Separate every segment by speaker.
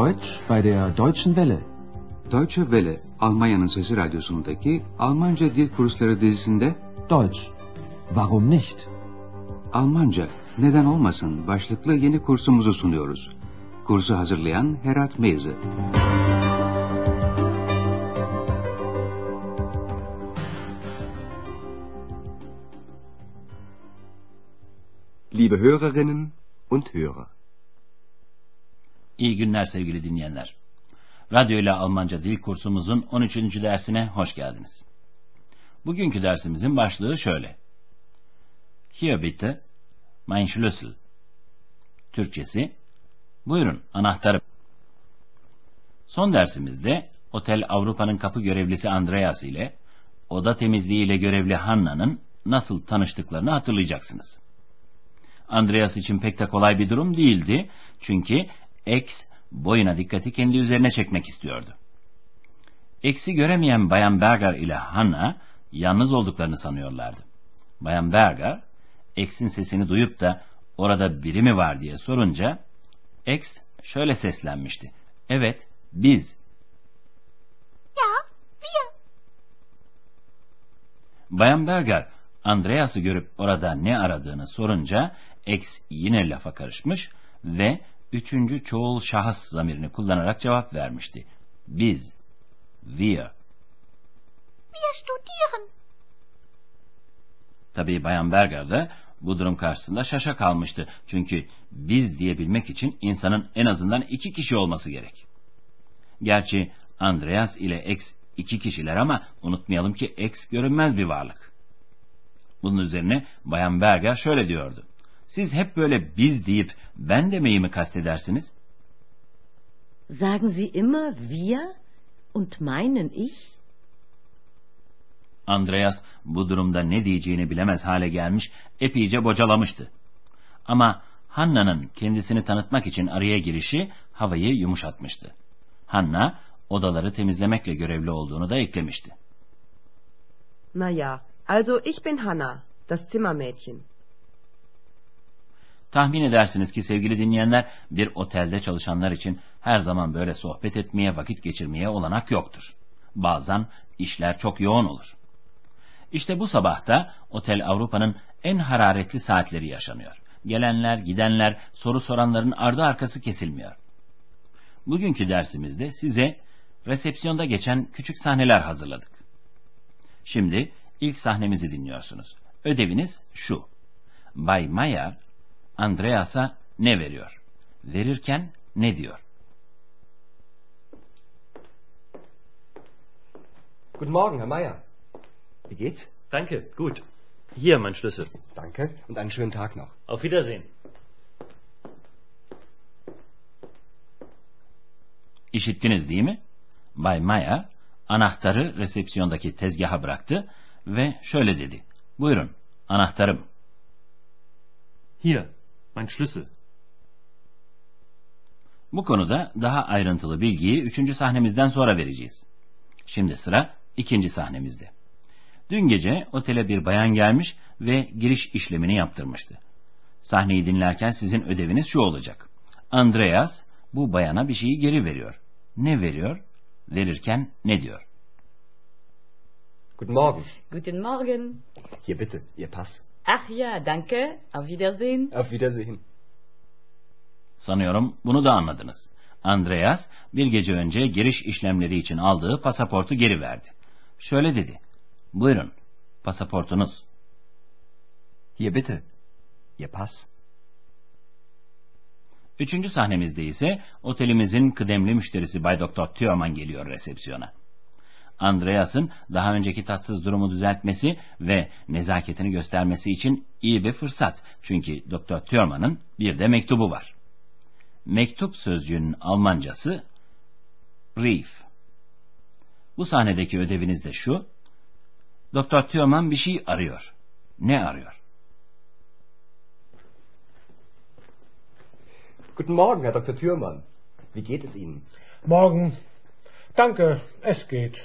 Speaker 1: Deutsch bei der Deutschen Welle.
Speaker 2: Deutsche Welle, Almanya'nın Sesi Radyosu'ndaki Almanca Dil Kursları dizisinde
Speaker 1: Deutsch. Warum nicht?
Speaker 2: Almanca, neden olmasın başlıklı yeni kursumuzu sunuyoruz. Kursu hazırlayan Herat Meyzi.
Speaker 3: Liebe Hörerinnen und Hörer.
Speaker 4: İyi günler sevgili dinleyenler. Radyo ile Almanca dil kursumuzun 13. dersine hoş geldiniz. Bugünkü dersimizin başlığı şöyle. Hier bitte mein Schlüssel. Türkçesi, buyurun anahtarım. Son dersimizde Otel Avrupa'nın kapı görevlisi Andreas ile oda temizliği ile görevli Hanna'nın nasıl tanıştıklarını hatırlayacaksınız. Andreas için pek de kolay bir durum değildi. Çünkü X boyuna dikkati kendi üzerine çekmek istiyordu. X'i göremeyen Bayan Berger ile Hanna yalnız olduklarını sanıyorlardı. Bayan Berger, X'in sesini duyup da orada biri mi var diye sorunca X şöyle seslenmişti. Evet, biz.
Speaker 5: Ja, wir.
Speaker 4: Bayan Berger, Andreas'ı görüp orada ne aradığını sorunca X yine lafa karışmış ve üçüncü çoğul şahıs zamirini kullanarak cevap vermişti. Biz, wir.
Speaker 5: Wir studieren.
Speaker 4: Tabii Bayan Berger de bu durum karşısında şaşa kalmıştı. Çünkü biz diyebilmek için insanın en azından iki kişi olması gerek. Gerçi Andreas ile X iki kişiler ama unutmayalım ki X görünmez bir varlık. Bunun üzerine Bayan Berger şöyle diyordu. Siz hep böyle biz deyip ben demeyi mi kastedersiniz?
Speaker 6: Sagen Sie immer wir und meinen ich?
Speaker 4: Andreas bu durumda ne diyeceğini bilemez hale gelmiş, epeyce bocalamıştı. Ama Hanna'nın kendisini tanıtmak için araya girişi havayı yumuşatmıştı. Hanna, odaları temizlemekle görevli olduğunu da eklemişti.
Speaker 7: Na ja, also ich bin Hanna, das Zimmermädchen.
Speaker 4: Tahmin edersiniz ki sevgili dinleyenler bir otelde çalışanlar için her zaman böyle sohbet etmeye, vakit geçirmeye olanak yoktur. Bazen işler çok yoğun olur. İşte bu sabahta Otel Avrupa'nın en hararetli saatleri yaşanıyor. Gelenler, gidenler, soru soranların ardı arkası kesilmiyor. Bugünkü dersimizde size resepsiyonda geçen küçük sahneler hazırladık. Şimdi ilk sahnemizi dinliyorsunuz. Ödeviniz şu. Bay Mayer Andreas'a ne veriyor? Verirken ne diyor?
Speaker 3: Guten Morgen, Herr Meier. Wie geht's?
Speaker 8: Danke, gut. Hier mein Schlüssel.
Speaker 3: Danke und einen schönen Tag noch.
Speaker 8: Auf Wiedersehen.
Speaker 4: İşittiniz değil mi? Bay Mayer anahtarı resepsiyondaki tezgaha bıraktı ve şöyle dedi. Buyurun, anahtarım.
Speaker 8: Hier, mein Schlüssel.
Speaker 4: Bu konuda daha ayrıntılı bilgiyi üçüncü sahnemizden sonra vereceğiz. Şimdi sıra ikinci sahnemizde. Dün gece otele bir bayan gelmiş ve giriş işlemini yaptırmıştı. Sahneyi dinlerken sizin ödeviniz şu olacak. Andreas bu bayana bir şeyi geri veriyor. Ne veriyor? Verirken ne diyor?
Speaker 3: Guten Morgen.
Speaker 9: Guten Morgen.
Speaker 3: Hier bitte, Ihr Pass.
Speaker 9: Ach ja, danke. Auf Wiedersehen.
Speaker 3: Auf Wiedersehen.
Speaker 4: Sanıyorum bunu da anladınız. Andreas bir gece önce giriş işlemleri için aldığı pasaportu geri verdi. Şöyle dedi. Buyurun, pasaportunuz.
Speaker 3: Hier bitte, Ihr Pass.
Speaker 4: Üçüncü sahnemizde ise otelimizin kıdemli müşterisi Bay Doktor Thürmann geliyor resepsiyona. Andreas'ın daha önceki tatsız durumu düzeltmesi ve nezaketini göstermesi için iyi bir fırsat. Çünkü Doktor Thürmann'ın bir de mektubu var. Mektup sözcüğünün Almancası Brief. Bu sahnedeki ödeviniz de şu. Doktor Thürmann bir şey arıyor. Ne arıyor?
Speaker 3: Guten Morgen, Herr Dr. Thürmann. Wie geht es Ihnen?
Speaker 10: Morgen. Danke, es geht.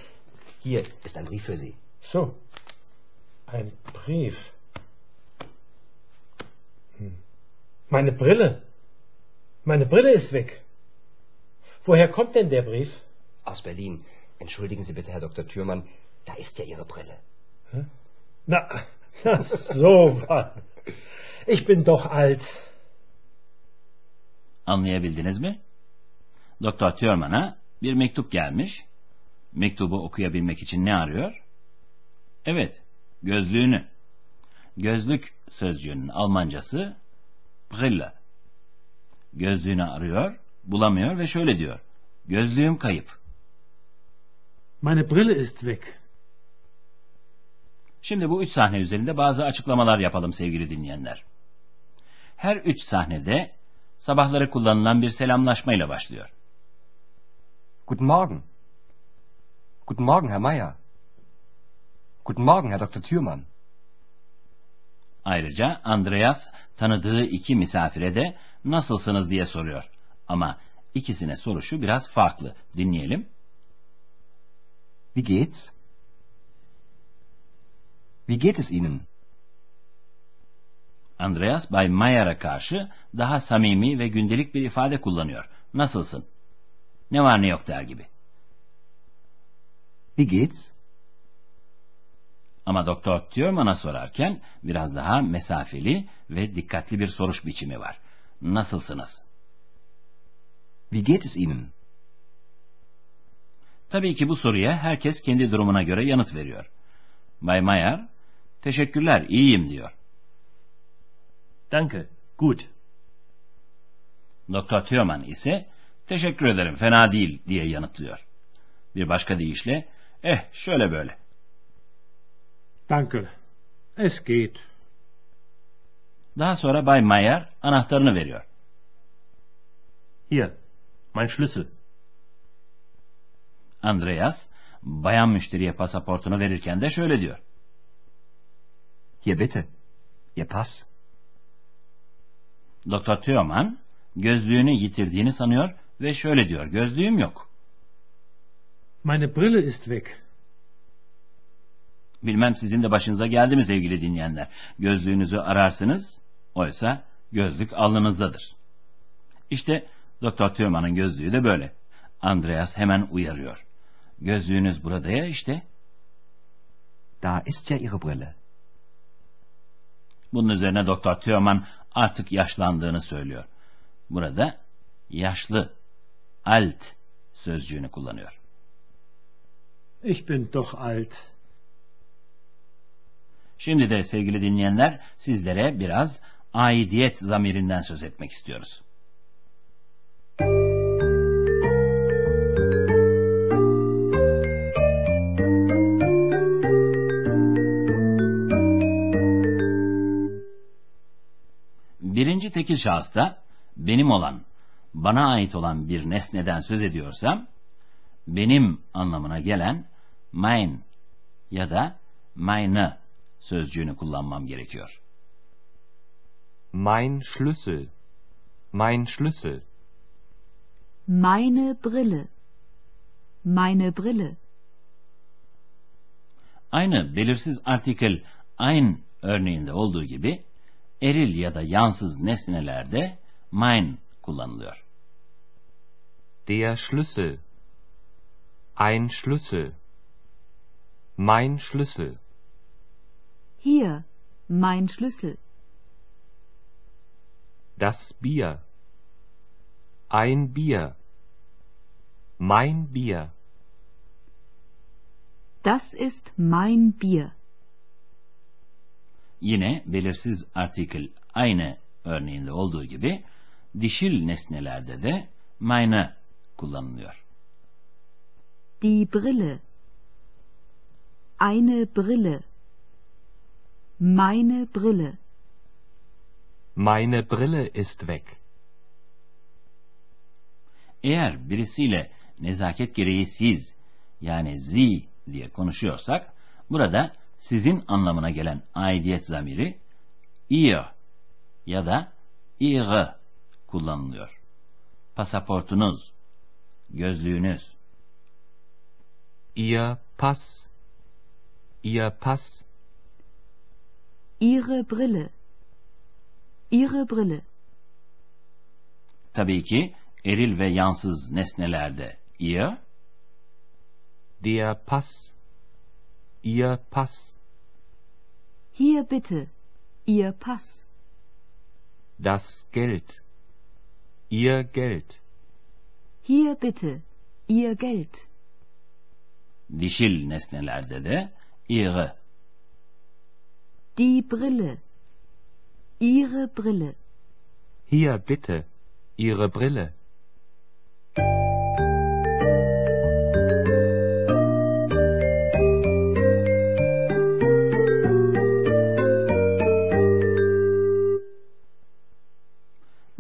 Speaker 3: Hier ist ein Brief für Sie.
Speaker 10: So. Ein Brief. Hm. Meine Brille. Meine Brille ist weg. Woher kommt denn der Brief?
Speaker 3: Aus Berlin. Entschuldigen Sie bitte, Herr Dr. Thürmann, da ist ja Ihre Brille.
Speaker 10: Na, na so was. Ich bin doch alt.
Speaker 4: Anlayabildiniz mi? Doktor Thurman'a bir mektup gelmiş. Mektubu okuyabilmek için ne arıyor? Evet, gözlüğünü. Gözlük sözcüğünün Almancası Brille. Gözlüğünü arıyor, bulamıyor ve şöyle diyor. Gözlüğüm kayıp.
Speaker 8: Meine Brille ist weg.
Speaker 4: Şimdi bu üç sahne üzerinde bazı açıklamalar yapalım sevgili dinleyenler. Her üç sahnede sabahları kullanılan bir selamlaşmayla başlıyor.
Speaker 3: Guten Morgen. Guten Morgen, Herr Meier. Guten Morgen, Herr Dr. Thürmann.
Speaker 4: Ayrıca Andreas tanıdığı iki misafire de nasılsınız diye soruyor. Ama ikisine soruşu biraz farklı. Dinleyelim.
Speaker 3: Wie geht's? Wie geht es Ihnen?
Speaker 4: Andreas Bay Mayer'a karşı daha samimi ve gündelik bir ifade kullanıyor. Nasılsın? Ne var ne yok der gibi.
Speaker 3: Wie geht's?
Speaker 4: Ama Doktor Thürmann'a sorarken biraz daha mesafeli ve dikkatli bir soruş biçimi var. Nasılsınız?
Speaker 3: Wie geht es Ihnen?
Speaker 4: Tabii ki bu soruya herkes kendi durumuna göre yanıt veriyor. Bay Mayer, teşekkürler, iyiyim diyor.
Speaker 8: Danke, gut.
Speaker 4: Doktor Thürmann ise teşekkür ederim, fena değil diye yanıtlıyor. Bir başka deyişle, eh şöyle böyle.
Speaker 10: Danke. Es geht.
Speaker 4: Daha sonra Bay Mayer anahtarını veriyor.
Speaker 8: Hier, mein Schlüssel.
Speaker 4: Andreas, bayan müşteriye pasaportunu verirken de şöyle diyor.
Speaker 3: Hier bitte. Ihr Pass.
Speaker 4: Doktor Thürmann gözlüğünü yitirdiğini sanıyor ve şöyle diyor. Gözlüğüm yok.
Speaker 10: Meine Brille ist weg.
Speaker 4: Bilmem sizin de başınıza geldi mi sevgili dinleyenler. Gözlüğünüzü ararsınız, oysa gözlük alnınızdadır. İşte Doktor Thürmann'ın gözlüğü de böyle. Andreas hemen uyarıyor. Gözlüğünüz burada ya işte.
Speaker 3: Da ist ja Ihre Brille.
Speaker 4: Bunun üzerine Doktor Thürmann artık yaşlandığını söylüyor. Burada yaşlı, alt sözcüğünü kullanıyor.
Speaker 10: Ich bin doch alt.
Speaker 4: Şimdi de sevgili dinleyenler sizlere biraz aidiyet zamirinden söz etmek istiyoruz. Birinci tekil şahısta benim olan, bana ait olan bir nesneden söz ediyorsam, benim anlamına gelen mein ya da meine sözcüğünü kullanmam gerekiyor.
Speaker 11: Mein Schlüssel. Mein Schlüssel.
Speaker 12: Meine Brille. Meine Brille.
Speaker 4: Aynı belirsiz artikel ein örneğinde olduğu gibi eril ya da yansız nesnelerde mein kullanılıyor.
Speaker 11: Der Schlüssel. Ein Schlüssel. Mein Schlüssel.
Speaker 12: Hier, mein Schlüssel.
Speaker 11: Das Bier. Ein Bier. Mein Bier.
Speaker 12: Das ist mein Bier.
Speaker 4: Yine belirsiz artikel aynı örneğinde olduğu gibi dişil nesnelerde de meine kullanılıyor.
Speaker 12: Die Brille. Eine Brille. Meine Brille.
Speaker 11: Meine Brille ist weg.
Speaker 4: Eğer birisiyle nezaket gereği siz yani Sie diye konuşuyorsak burada sizin anlamına gelen aidiyet zamiri ihr ya da ihre kullanılıyor. Pasaportunuz, gözlüğünüz.
Speaker 11: Ihr Pass. Ihr Pass.
Speaker 12: Ihre Brille. Ihre Brille.
Speaker 4: Tabii ki eril ve yansız nesnelerde ihr,
Speaker 11: Der Pass. Ihr Pass.
Speaker 12: Hier bitte. Ihr Pass.
Speaker 11: Das Geld. Ihr Geld.
Speaker 12: Hier bitte. Ihr Geld.
Speaker 4: Dişil nesnelerde de ihre,
Speaker 12: Die Brille. Ihre Brille.
Speaker 11: Hier bitte. Ihre Brille.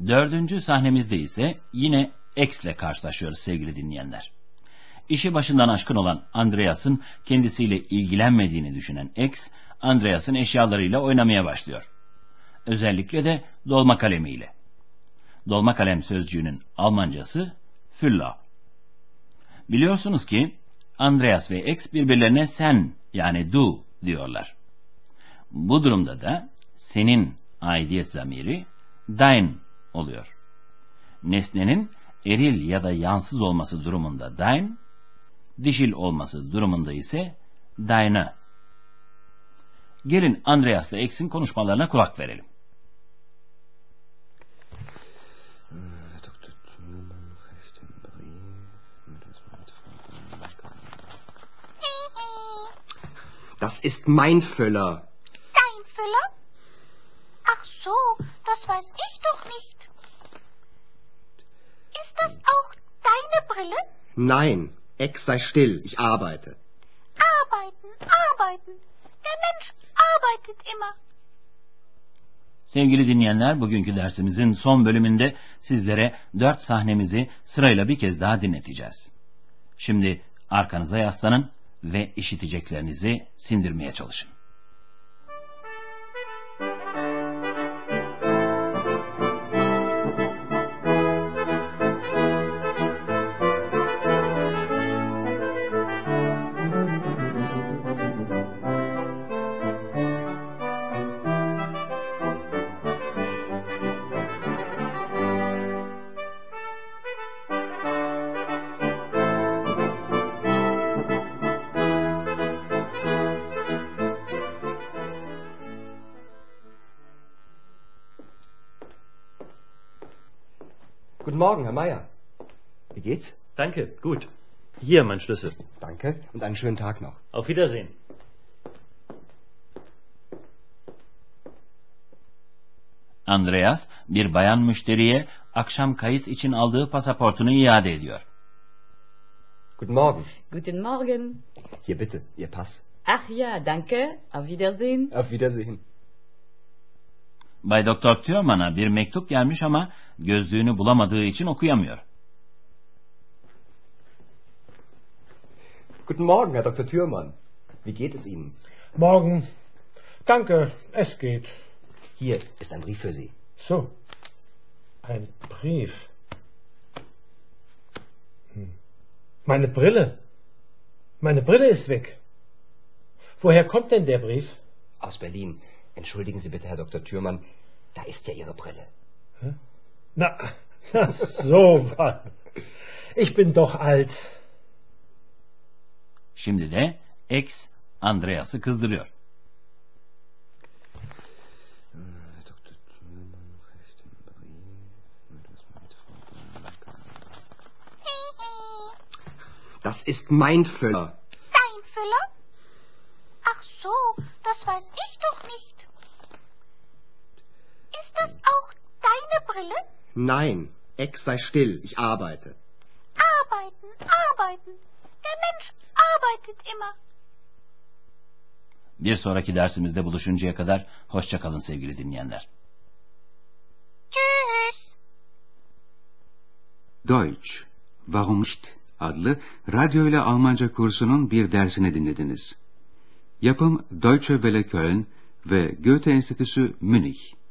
Speaker 4: Dördüncü sahnemizde ise yine X ile karşılaşıyoruz sevgili dinleyenler. İşi başından aşkın olan Andreas'ın kendisiyle ilgilenmediğini düşünen X, Andreas'ın eşyalarıyla oynamaya başlıyor. Özellikle de dolma kalemiyle. Dolma kalem sözcüğünün Almancası Füller. Biliyorsunuz ki Andreas ve X birbirlerine sen yani du diyorlar. Bu durumda da senin aidiyet zamiri dein oluyor. Nesnenin eril ya da yansız olması durumunda dein, dişil olması durumunda ise deine. Gelin Andreas'la X'in konuşmalarına kulak verelim.
Speaker 13: Das ist mein Füller.
Speaker 5: Dein Füller? Ach so, das weiß ich doch nicht. Ist das auch deine Brille?
Speaker 13: Nein, Ex sei still, ich arbeite.
Speaker 5: Arbeiten, arbeiten. Der Mensch arbeitet immer.
Speaker 4: Sevgili dinleyenler, bugünkü dersimizin son bölümünde sizlere dört sahnemizi sırayla bir kez daha dinleteceğiz. Şimdi arkanıza yaslanın ve işiteceklerinizi sindirmeye çalışın.
Speaker 3: Guten Morgen, Herr Meier. Wie geht's?
Speaker 8: Danke, gut. Hier mein Schlüssel.
Speaker 3: Danke und einen schönen Tag noch.
Speaker 8: Auf Wiedersehen.
Speaker 4: Andreas bir bayan müşteriye akşam kayıt için aldığı pasaportunu iade ediyor.
Speaker 3: Guten Morgen.
Speaker 9: Guten Morgen.
Speaker 3: Hier bitte, Ihr Pass.
Speaker 9: Ach ja, danke. Auf Wiedersehen.
Speaker 3: Auf Wiedersehen.
Speaker 4: Bay Doktor Thürmann'a bir mektup gelmiş ama gözlüğünü bulamadığı için okuyamıyor.
Speaker 3: Guten Morgen, Herr Dr. Thürmann. Wie geht es Ihnen?
Speaker 10: Morgen. Danke, es geht.
Speaker 3: Hier ist ein Brief für Sie.
Speaker 10: So. Ein Brief. Hm. Meine Brille. Meine Brille ist weg. Woher kommt denn der Brief?
Speaker 3: Aus Berlin. Entschuldigen Sie bitte, Herr Dr. Thürmann. Da ist ja Ihre Brille.
Speaker 10: Hä? Na, na so was. Ich bin doch alt.
Speaker 4: Şimdi de X Andreas'ı kızdırıyor.
Speaker 13: Das ist mein Füller.
Speaker 5: Dein Füller? Ach so, das weiß ich doch nicht. Ist das auch deine Brille?
Speaker 13: Nein, Ex sei still, ich arbeite.
Speaker 5: Arbeiten, arbeiten. Der Mensch arbeitet immer.
Speaker 4: Bir sonraki dersimizde buluşuncaya kadar hoşçakalın sevgili dinleyenler.
Speaker 5: Tschüss.
Speaker 2: Deutsch, Warum nicht? adlı radyo ile Almanca kursunun bir dersini dinlediniz. Yapım Deutsche Welle Köln ve Goethe Enstitüsü Münih.